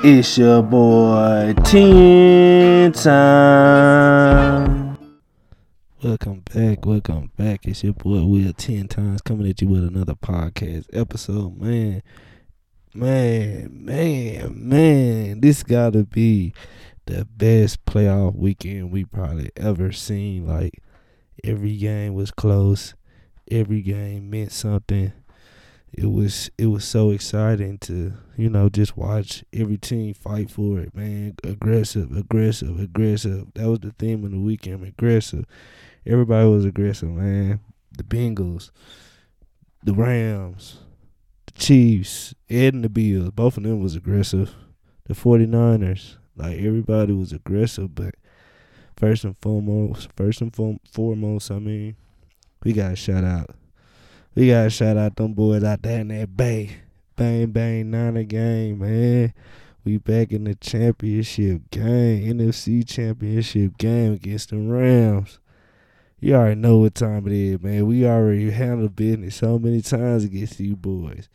It's your boy Ten Time. Welcome back, welcome back. It's your boy Will Ten Times coming at you with another podcast episode. Man, man, man, man. This gotta be the best playoff weekend we probably ever seen. Like every game was close, every game meant something it was it was so exciting to you know just watch every team fight for it, man. Aggressive, aggressive, aggressive. That was the theme of the weekend. Aggressive. Everybody was aggressive, man. The Bengals, the Rams, the Chiefs, Ed and the Bills. Both of them was aggressive. The 49ers, like everybody was aggressive, but first and foremost, first and foremost, I mean, we got to shout out we gotta shout out them boys out there in that bay. Bang bang niner game, man. We back in the championship game, NFC championship game against the Rams. You already know what time it is, man. We already handled business so many times against you boys.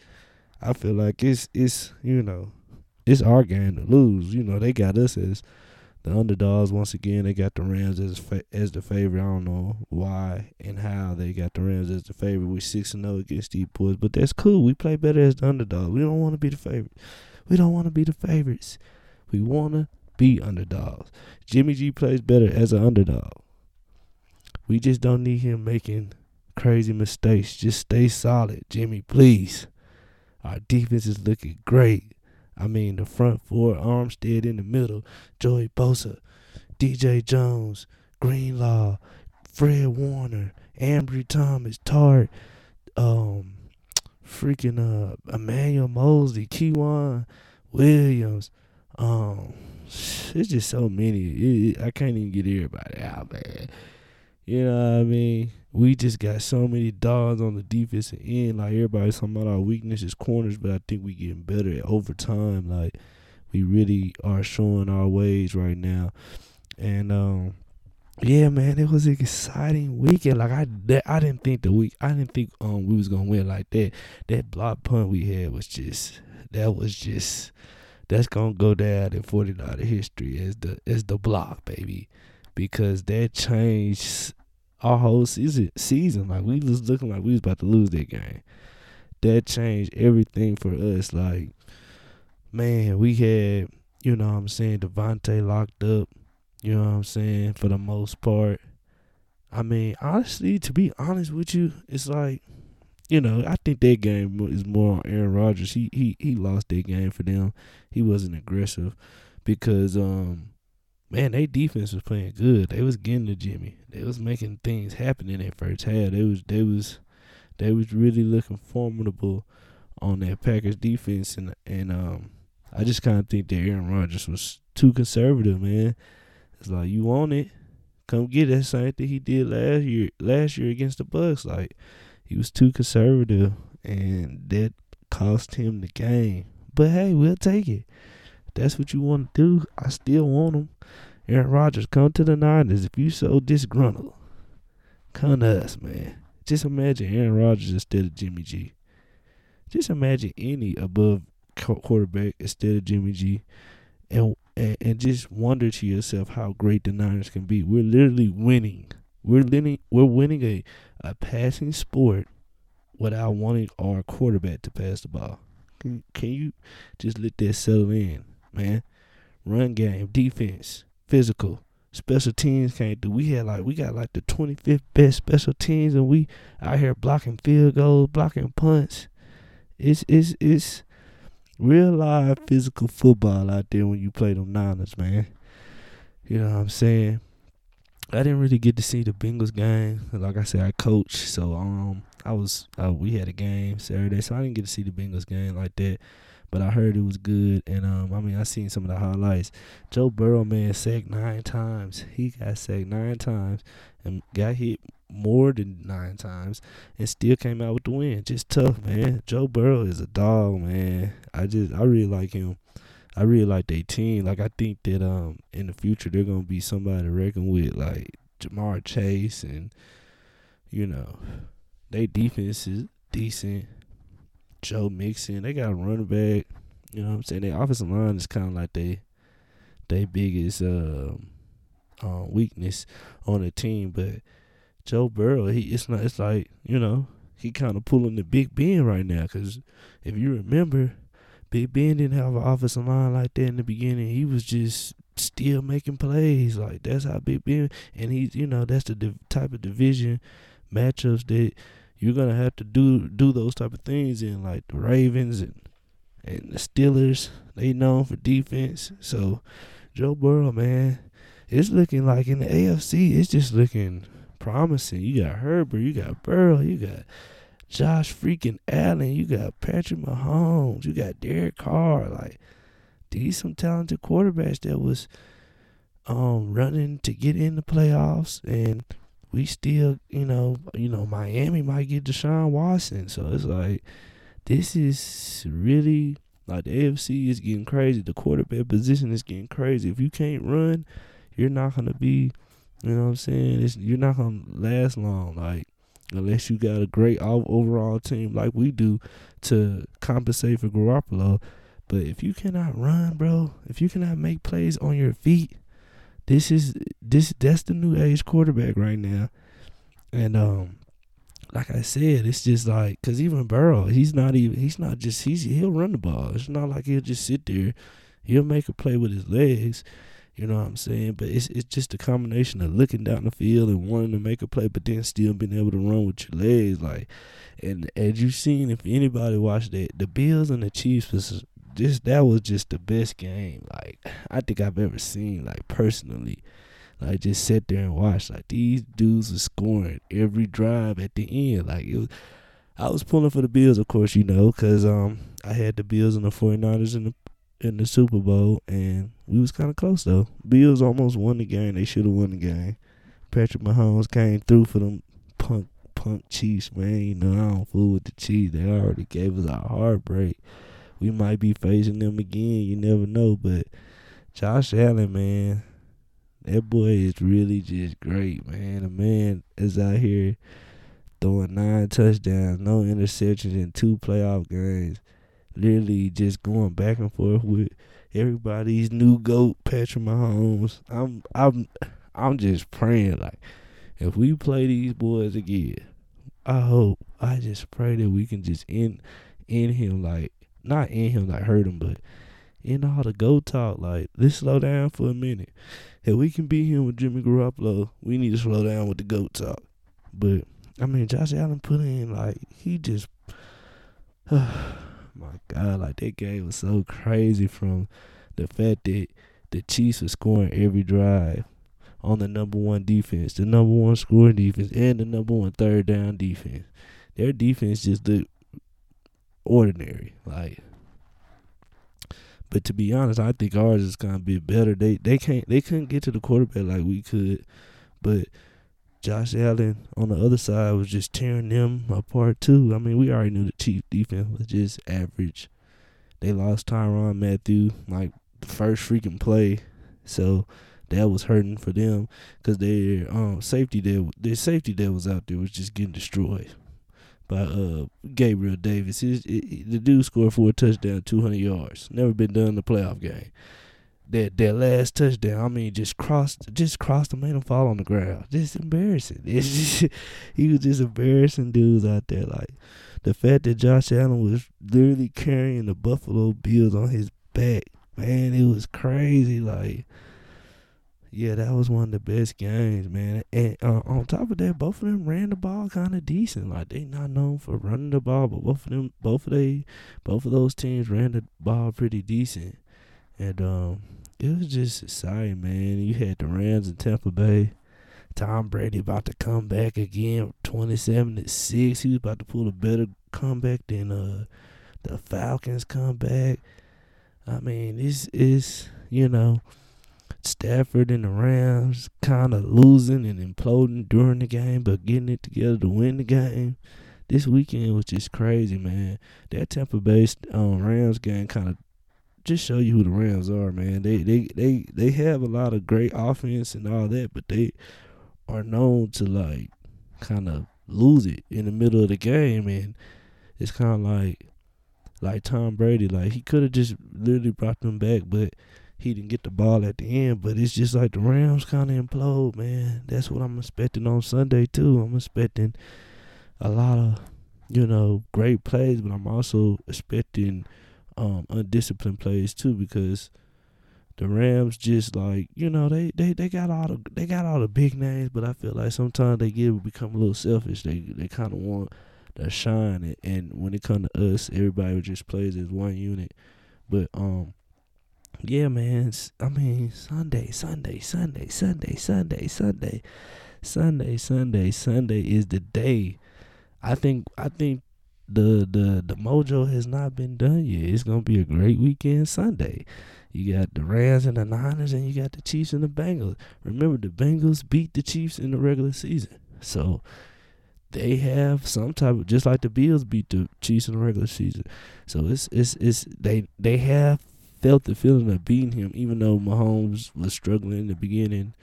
I feel like it's it's you know, it's our game to lose. You know, they got us as the underdogs once again. They got the Rams as fa- as the favorite. I don't know why and how they got the Rams as the favorite. We six and zero oh against these boys, but that's cool. We play better as the underdog. We don't want to be the favorite. We don't want to be the favorites. We want to be underdogs. Jimmy G plays better as an underdog. We just don't need him making crazy mistakes. Just stay solid, Jimmy, please. Our defense is looking great. I mean, the front four, Armstead in the middle, Joey Bosa, DJ Jones, Greenlaw, Fred Warner, Ambry Thomas, Tartt, um, freaking uh, Emmanuel Moseley, K'Waun Williams. Um, it's just so many. It, I can't even get everybody out, man. You know what I mean? We just got so many dogs on the defensive end. Like everybody's talking about our weaknesses corners, but I think we getting better over time. Like we really are showing our ways right now. And um yeah, man, it was an exciting weekend. Like I, I didn't think the week, I didn't think um we was gonna win like that. That block punt we had was just, that was just, that's gonna go down in 49 history as the as the block, baby, because that changed our whole season season. Like we was looking like we was about to lose that game. That changed everything for us. Like, man, we had, you know what I'm saying, Davante locked up, you know what I'm saying, for the most part. I mean, honestly, to be honest with you, it's like, you know, I think that game is more on Aaron Rodgers. He he he lost that game for them. He wasn't aggressive because um man, they defense was playing good. They was getting to Jimmy. They was making things happen in that first half. They was they was they was really looking formidable on that Packers defense and and um I just kind of think that Aaron Rodgers was too conservative, man. It's like you want it, come get that Same thing he did last year. Last year against the Bucks, like he was too conservative, and that cost him the game. But hey, we'll take it that's what you want to do, I still want him. Aaron Rodgers, come to the Niners. If you so disgruntled, come to us, man. Just imagine Aaron Rodgers instead of Jimmy G. Just imagine any above quarterback instead of Jimmy G. And, and and just wonder to yourself how great the Niners can be. We're literally winning. We're winning. We're winning a, a passing sport without wanting our quarterback to pass the ball. Can, can you just let that settle in? Man. Run game, defense, physical, special teams can't do. We had like we got like the 25th best special teams, and we out here blocking field goals, blocking punts. It's it's it's real live physical football out there when you play them Niners, man. You know what I'm saying? I didn't really get to see the Bengals game. Like I said, I coach, so um, I was uh, we had a game Saturday, so I didn't get to see the Bengals game like that but I heard it was good. And um, I mean, I seen some of the highlights. Joe Burrow, man, sacked nine times. He got sacked nine times and got hit more than nine times, and still came out with the win. Just tough, man. Joe Burrow is a dog, man. I just, I really like him. I really like their team. Like I think that um in the future they're gonna be somebody to reckon with, like Ja'Marr Chase and you know, their defense is decent. Joe Mixon. They got a running back. You know what I'm saying? Their offensive line is kind of like they their biggest uh, uh, weakness on the team. But Joe Burrow, he it's not. It's like you know he kind of pulling the Big Ben right now. Cause if you remember, Big Ben didn't have an offensive line like that in the beginning. He was just still making plays. Like that's how Big Ben, and he's you know that's the div- type of division matchups that you're gonna have to do do those type of things in. Like the Ravens and and the Steelers, they known for defense. So Joe Burrow, man, it's looking like in the AFC, it's just looking promising. You got Herbert, you got Burrow, you got Josh freaking Allen, you got Patrick Mahomes, you got Derek Carr. Like these some talented quarterbacks that was um running to get in the playoffs and we still, you know, you know, Miami might get Deshaun Watson. So it's like this is really like the AFC is getting crazy. The quarterback position is getting crazy. If you can't run, you're not gonna be, you know what I'm saying? It's, you're not gonna last long. Like unless you got a great overall team like we do to compensate for Garoppolo. But if you cannot run, bro, if you cannot make plays on your feet, this is this that's the new age quarterback right now. And um like I said, it's just like because even Burrow, he's not even he's not just he's he'll run the ball. It's not like he'll just sit there. He'll make a play with his legs. You know what I'm saying? But it's it's just a combination of looking down the field and wanting to make a play, but then still being able to run with your legs. Like, and as you've seen, if anybody watched that, the Bills and the Chiefs was just that was just the best game. Like I think I've ever seen. Like personally, like just sit there and watch. Like these dudes are scoring every drive at the end. Like it was, I was pulling for the Bills, of course, you know, cause um I had the Bills and the 49ers in the in the Super Bowl, and we was kind of close though. Bills almost won the game. They should have won the game. Patrick Mahomes came through for them punk punk Chiefs, man. You know I don't fool with the Chiefs. They already gave us a heartbreak. We might be facing them again. You never know, but Josh Allen, man, that boy is really just great, man. The man is out here throwing nine touchdowns, no interceptions in two playoff games. Literally just going back and forth with everybody's new goat, Patrick Mahomes. I'm I'm I'm just praying like if we play these boys again, I hope I just pray that we can just end end him like not in him like hurt him, but in all the go talk like let's slow down for a minute. If we can beat him with Jimmy Garoppolo, we need to slow down with the goat talk. But I mean, Josh Allen put in like he just, my God, like that game was so crazy from the fact that the Chiefs were scoring every drive on the number one defense, the number one scoring defense, and the number one third down defense. Their defense just looked ordinary, like but to be honest, I think ours is gonna be better. They they can't they couldn't get to the quarterback like we could, but Josh Allen on the other side was just tearing them apart too. I mean, we already knew the Chief defense was just average. They lost Tyrann Mathieu like the first freaking play, so that was hurting for them because their um safety there their safety that was out there was just getting destroyed by uh Gabriel Davis. It, the dude scored for a touchdown, 200 yards. Never been done in a playoff game. That that last touchdown, I mean, just crossed, just crossed and made him fall on the ground. Just embarrassing. Just, he was just embarrassing dudes out there. Like the fact that Josh Allen was literally carrying the Buffalo Bills on his back, man, it was crazy. Like yeah, that was one of the best games, man. And uh, on top of that, both of them ran the ball kind of decent. Like they not known for running the ball, but both of them, both of they, both of those teams ran the ball pretty decent. And um, it was just exciting, man. You had the Rams in Tampa Bay. Tom Brady about to come back again, twenty-seven to six. He was about to pull a better comeback than uh the Falcons come back. I mean, this is you know Stafford and the Rams kind of losing and imploding during the game, but getting it together to win the game. This weekend was just crazy, man. That Tampa Bay um, Rams game kind of just show you who the Rams are, man. They they they they have a lot of great offense and all that, but they are known to like kind of lose it in the middle of the game, and it's kind of like like Tom Brady. Like he could have just literally brought them back, but he didn't get the ball at the end. But it's just like the Rams kind of implode, man. That's what I'm expecting on Sunday too. I'm expecting a lot of you know great plays, but I'm also expecting um, undisciplined plays too because the Rams just like you know they, they, they got all the they got all the big names, but I feel like sometimes they get become a little selfish. They they kind of want to shine, and, and when it comes to us, everybody just plays as one unit. But um, yeah, man. I mean, Sunday, Sunday, Sunday, Sunday, Sunday, Sunday, Sunday, Sunday, Sunday is the day. I think I think the the the mojo has not been done yet. It's gonna be a great weekend Sunday. You got the Rams and the Niners, and you got the Chiefs and the Bengals. Remember, the Bengals beat the Chiefs in the regular season, so they have some type of just like the Bills beat the Chiefs in the regular season. So it's it's it's they they have felt the feeling of beating him, even though Mahomes was struggling in the beginning.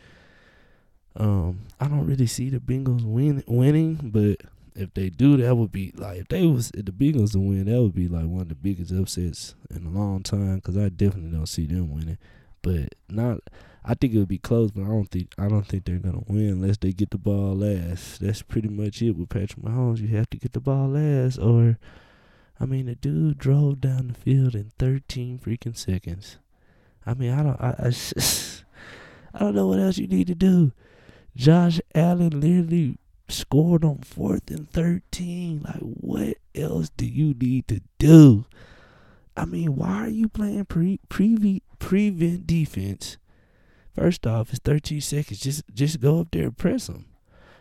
Um, I don't really see the Bengals win winning, but if they do, that would be like if they was if the Bengals to win, that would be like one of the biggest upsets in a long time. Because I definitely don't see them winning, but not. I think it would be close, but I don't think I don't think they're gonna win unless they get the ball last. That's pretty much it with Patrick Mahomes. You have to get the ball last, or I mean, the dude drove down the field in 13 freaking seconds. I mean, I don't, I, I, just, I don't know what else you need to do. Josh Allen literally scored on fourth and 13. Like, what else do you need to do? I mean, why are you playing pre, pre prevent defense? First off, it's 13 seconds. Just just go up there and press them.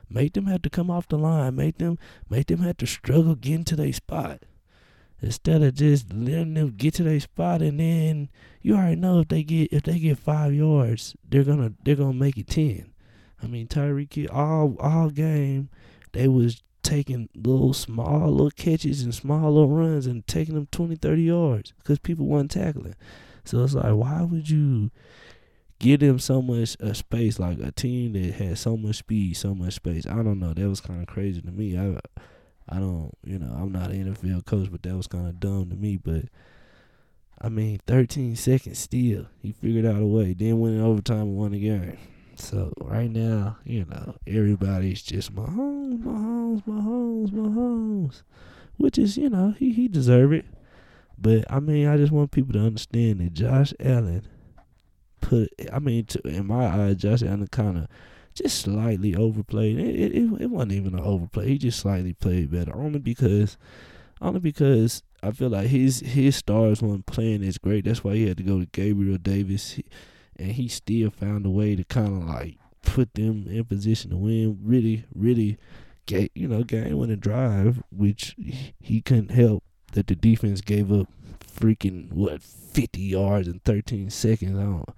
Make them have to come off the line. Make them make them have to struggle getting to their spot. Instead of just letting them get to their spot and then you already know if they get if they get five yards, they're gonna they're gonna make it ten. I mean, Tyreek all all game, they was taking little small little catches and small little runs and taking them 20, 30 yards because people weren't tackling. So it's like, why would you give them so much uh, space? Like a team that had so much speed, so much space. I don't know. That was kind of crazy to me. I, I don't, you know, I'm not an NFL coach, but that was kind of dumb to me. But I mean, 13 seconds still, he figured out a way. Then went in overtime and won the game. So right now, you know, everybody's just Mahomes, Mahomes, Mahomes, Mahomes, which is, you know, he he deserve it. But I mean, I just want people to understand that Josh Allen put. I mean, to, in my eyes, Josh Allen kind of just slightly overplayed. It, it it wasn't even an overplay. He just slightly played better, only because, only because I feel like his his stars weren't playing as great. That's why he had to go to Gabriel Davis. And he still found a way to kind of like put them in position to win. Really, really, get you know, game winning drive, which he couldn't help that the defense gave up freaking what fifty yards in thirteen seconds. I don't.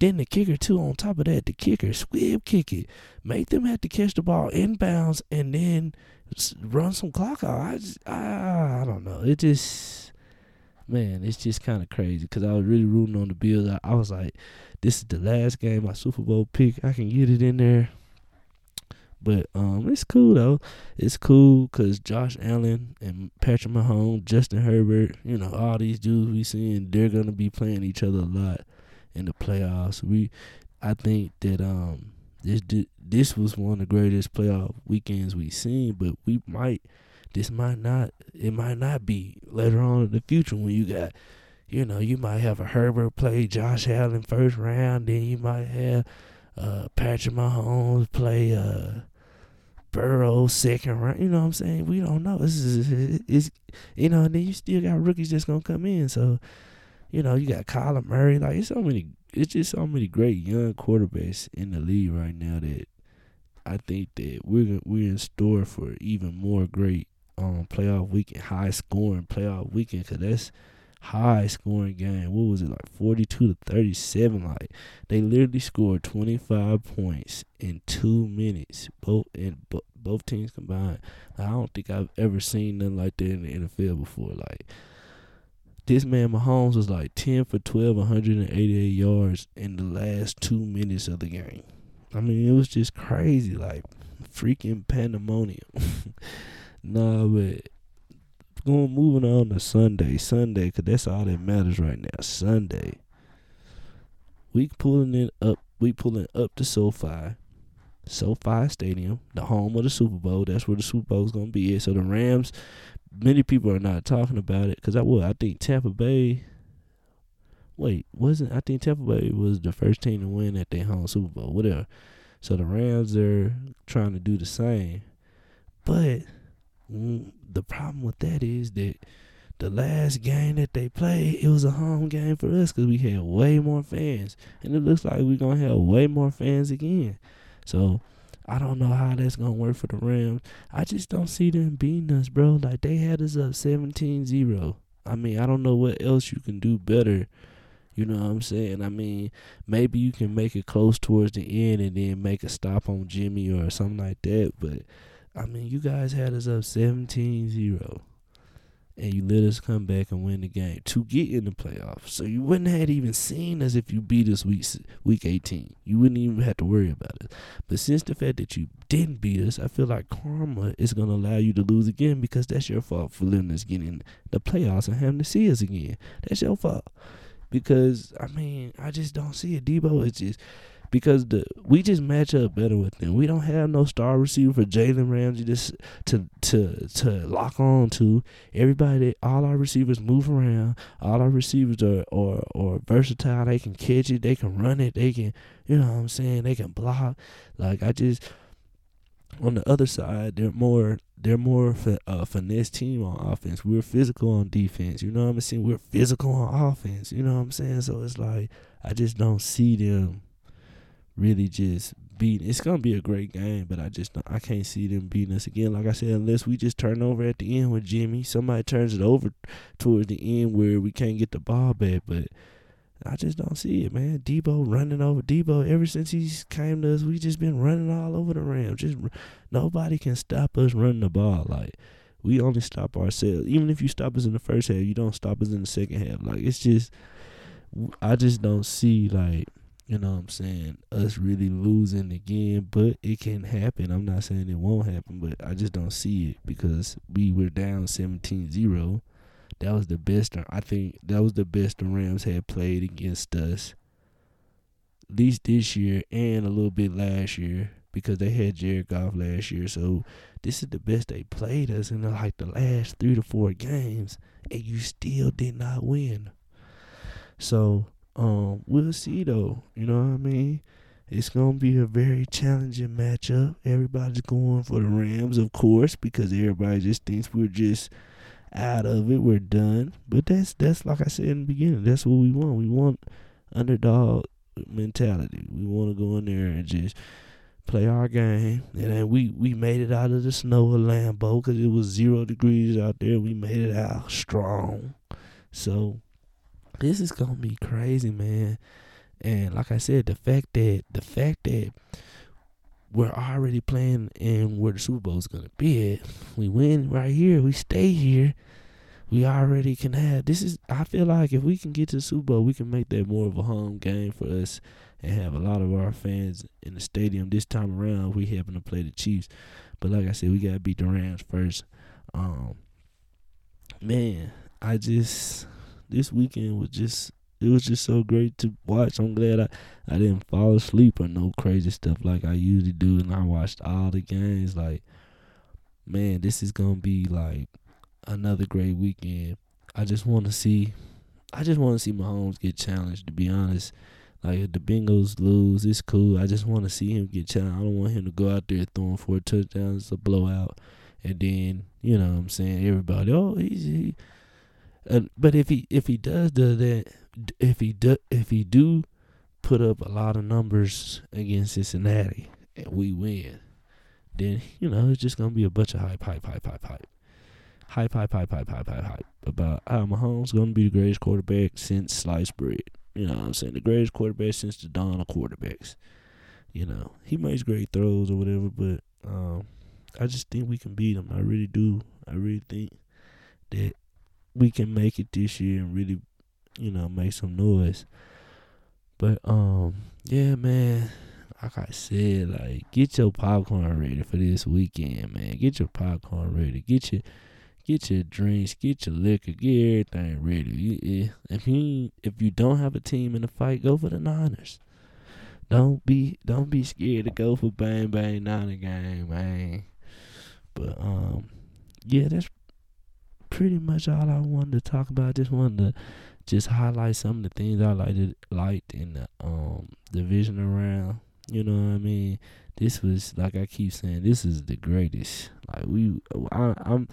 Then the kicker too. On top of that, the kicker squib kick it, make them have to catch the ball inbounds and then run some clock out. I just, I, I don't know. It just man, it's just kind of crazy because I was really rooting on the Bills. I, I, was like, this is the last game, my Super Bowl pick. I can get it in there. But um, it's cool though. It's cool because Josh Allen and Patrick Mahomes, Justin Herbert, you know, all these dudes we seeing, they're gonna be playing each other a lot in the playoffs. We, I think that um, this this was one of the greatest playoff weekends we've seen. But we might this might not it might not be later on in the future when you got you know, you might have a Herbert play Josh Allen first round, then you might have uh Patrick Mahomes play uh Burrow second round. You know what I'm saying? We don't know. This is it's you know, and then you still got rookies that's gonna come in. So, you know, you got Kyler Murray. Like it's so many it's just so many great young quarterbacks in the league right now that I think that we're we're in store for even more great um playoff weekend, high scoring playoff weekend, cause that's high scoring game. What was it like, forty two to thirty seven? Like they literally scored twenty five points in two minutes, both in both teams combined. I don't think I've ever seen nothing like that in the NFL before. Like this man Mahomes was like ten for 12, 188 yards in the last two minutes of the game. I mean, it was just crazy, like freaking pandemonium. Nah, but going moving on to Sunday. Sunday, cause that's all that matters right now. Sunday. We pulling it up. We pulling up to SoFi. SoFi Stadium, the home of the Super Bowl. That's where the Super Bowl is gonna be. At. So the Rams, many people are not talking about it because I will. I think Tampa Bay. Wait, wasn't I think Tampa Bay was the first team to win at their home Super Bowl, whatever. So the Rams are trying to do the same, but the problem with that is that the last game that they played, it was a home game for us because we had way more fans, and it looks like we're gonna have way more fans again. So I don't know how that's gonna work for the Rams. I just don't see them beating us, bro. Like they had us up 17-0. I mean, I don't know what else you can do better. You know what I'm saying? I mean, maybe you can make it close towards the end and then make a stop on Jimmy or something like that. But I mean, you guys had us up 17-0 and you let us come back and win the game to get in the playoffs. So you wouldn't have even seen us if you beat us week week 18. You wouldn't even have to worry about it. But since the fact that you didn't beat us, I feel like karma is gonna allow you to lose again because that's your fault for letting us get in the playoffs and having to see us again. That's your fault. Because I mean, I just don't see it. Debo is just because the we just match up better with them. We don't have no star receiver for Jalen Ramsey just to to to lock on to. Everybody, all our receivers move around. All our receivers are are, are versatile. They can catch it. They can run it. They can, you know what I'm saying. They can block. Like I just on the other side, they're more they're more a finesse team on offense. We're physical on defense. You know what I'm saying? We're physical on offense. You know what I'm saying? So it's like I just don't see them really just beat. It's gonna be a great game, but I just I can't see them beating us again. Like I said, unless we just turn over at the end with Jimmy, somebody turns it over towards the end where we can't get the ball back. But I just don't see it, man. Debo running over Debo ever since he's came to us. We just been running all over the Rams. Just nobody can stop us running the ball. Like we only stop ourselves. Even if you stop us in the first half, you don't stop us in the second half. Like it's just, I just don't see like you know what I'm saying, us really losing again, but it can happen. I'm not saying it won't happen, but I just don't see it because we were down 17-0. That was the best I think that was the best the Rams had played against us. At least this year and a little bit last year because they had Jared Goff last year. So this is the best they played us in like the last three to four games, and you still did not win. So um, we'll see though. You know what I mean? It's gonna be a very challenging matchup. Everybody's going for the Rams, of course, because everybody just thinks we're just out of it. We're done. But that's that's like I said in the beginning. That's what we want. We want underdog mentality. We want to go in there and just play our game. And then we we made it out of the snow of Lambeau because it was zero degrees out there. We made it out strong. So this is gonna be crazy, man. And like I said, the fact that the fact that we're already playing and where the Super Bowl is gonna be at, we win right here, we stay here. We already can have this is I feel like if we can get to the Super Bowl, we can make that more of a home game for us and have a lot of our fans in the stadium this time around. We happen to play the Chiefs. But like I said, we gotta beat the Rams first. Um man, I just this weekend was just it was just so great to watch. I'm glad I, I didn't fall asleep or no crazy stuff like I usually do and I watched all the games. Like, man, this is gonna be like another great weekend. I just wanna see I just wanna see Mahomes get challenged to be honest. Like if the Bengals lose, it's cool. I just wanna see him get challenged. I don't want him to go out there throwing four touchdowns, a blowout, and then, you know what I'm saying, everybody, oh he's he uh, but if he if he does do that, if he do if he do put up a lot of numbers against Cincinnati and we win, then you know it's just gonna be a bunch of hype, hype, hype, hype, hype, hype, hype, hype, hype, hype, hype, hype about how Mahomes gonna be the greatest quarterback since sliced bread. You know what I'm saying? The greatest quarterback since the dawn of quarterbacks. You know, he makes great throws or whatever, but um, I just think we can beat him. I really do. I really think that we can make it this year and really, you know, make some noise. But um, yeah, man. Like I said, like get your popcorn ready for this weekend, man. Get your popcorn ready. Get your get your drinks, get your liquor, get everything ready. You, if you if you don't have a team in the fight, go for the Niners. Don't be don't be scared to go for bang bang Niner game, man. But um, yeah, that's pretty much all I wanted to talk about. Just wanted to just highlight some of the things I liked liked in the um division around. You know what I mean? This was like I keep saying, this is the greatest. Like we, I, I'm,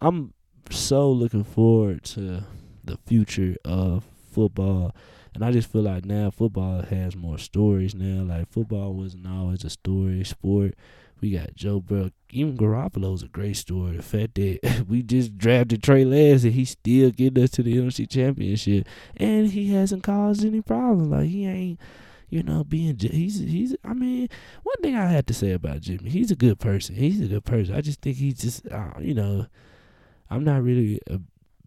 I'm so looking forward to the future of football. And I just feel like now football has more stories now. Like football wasn't always a story sport. We got Joe Burrow. Even Garoppolo's a great story. The fact that we just drafted Trey Lance and he still getting us to the NFC Championship, and he hasn't caused any problems. Like he ain't, you know, being he's he's. I mean, one thing I had to say about Jimmy, he's a good person. He's a good person. I just think he's just, uh, you know, I'm not really a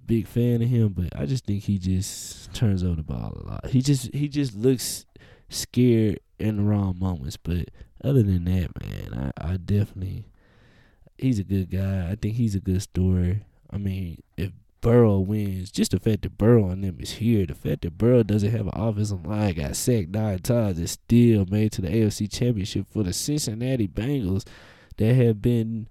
big fan of him, but I just think he just turns over the ball a lot. He just he just looks scared in the wrong moments, but other than that, man, I, I definitely he's a good guy. I think he's a good story. I mean, if Burrow wins, just the fact that Burrow and them is here, the fact that Burrow doesn't have an offensive line, got sacked nine times, and still made to the AFC Championship for the Cincinnati Bengals that have been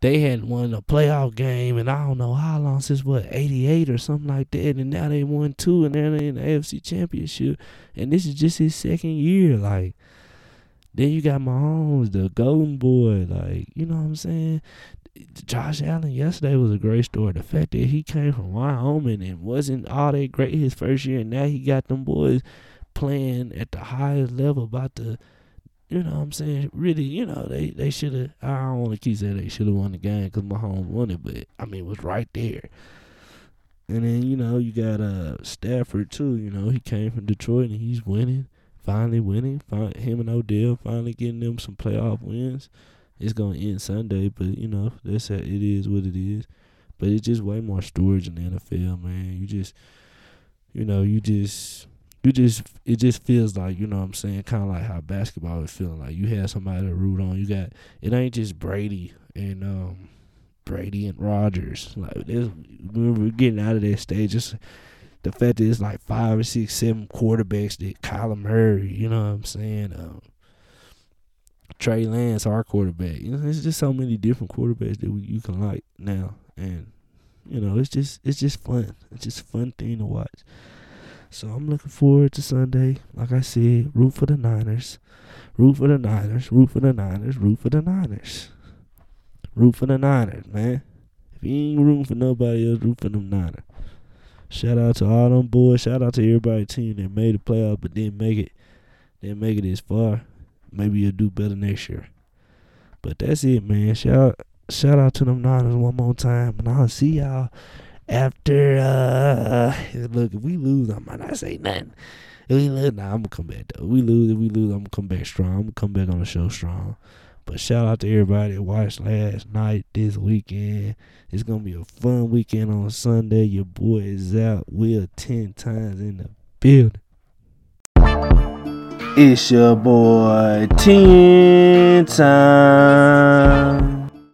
they hadn't won a playoff game and I don't know how long since what eighty eight or something like that, and now they won two and now they in the AFC Championship, and this is just his second year, like. Then you got Mahomes, the golden boy. Like, you know what I'm saying? Josh Allen yesterday was a great story. The fact that he came from Wyoming and wasn't all that great his first year, and now he got them boys playing at the highest level, about to, you know what I'm saying? Really, you know, they, they should have, I don't want to keep saying they should have won the game because Mahomes won it, but I mean, it was right there. And then, you know, you got uh Stafford too, you know, he came from Detroit and he's winning finally winning. Find him and Odell finally getting them some playoff wins. It's gonna end Sunday, but you know that's how it is what it is. But it's just way more storage in the NFL, man. You just, you know, you just, you just, it just feels like you know what I'm saying, kind of like how basketball is feeling. Like you have somebody to root on. You got it ain't just Brady and um Brady and Rodgers. Like this, we're getting out of that stage. It's, the fact that it's like five or six, seven quarterbacks that Kyler Murray, you know what I'm saying? Um, Trey Lance, our quarterback. You know, there's just so many different quarterbacks that we, you can like now, and you know, it's just it's just fun. It's just a fun thing to watch. So I'm looking forward to Sunday. Like I said, root for the Niners, root for the Niners, root for the Niners, root for the Niners, root for the Niners, man. If you ain't rooting for nobody else, root for them Niners. Shout out to all them boys. Shout out to everybody team that made the playoff but didn't make it. Didn't make it as far. Maybe you'll do better next year. But that's it, man. Shout shout out to them Niners one more time, and I'll see y'all after. uh Look, if we lose, I might not say nothing. If we lose, nah, I'm gonna come back though. If we lose, if we lose, I'm gonna come back strong. I'm gonna come back on the show strong. But shout out to everybody that watched last night, this weekend. It's gonna be a fun weekend on Sunday. Your boy is out. We're ten times in the building. It's your boy Ten Time.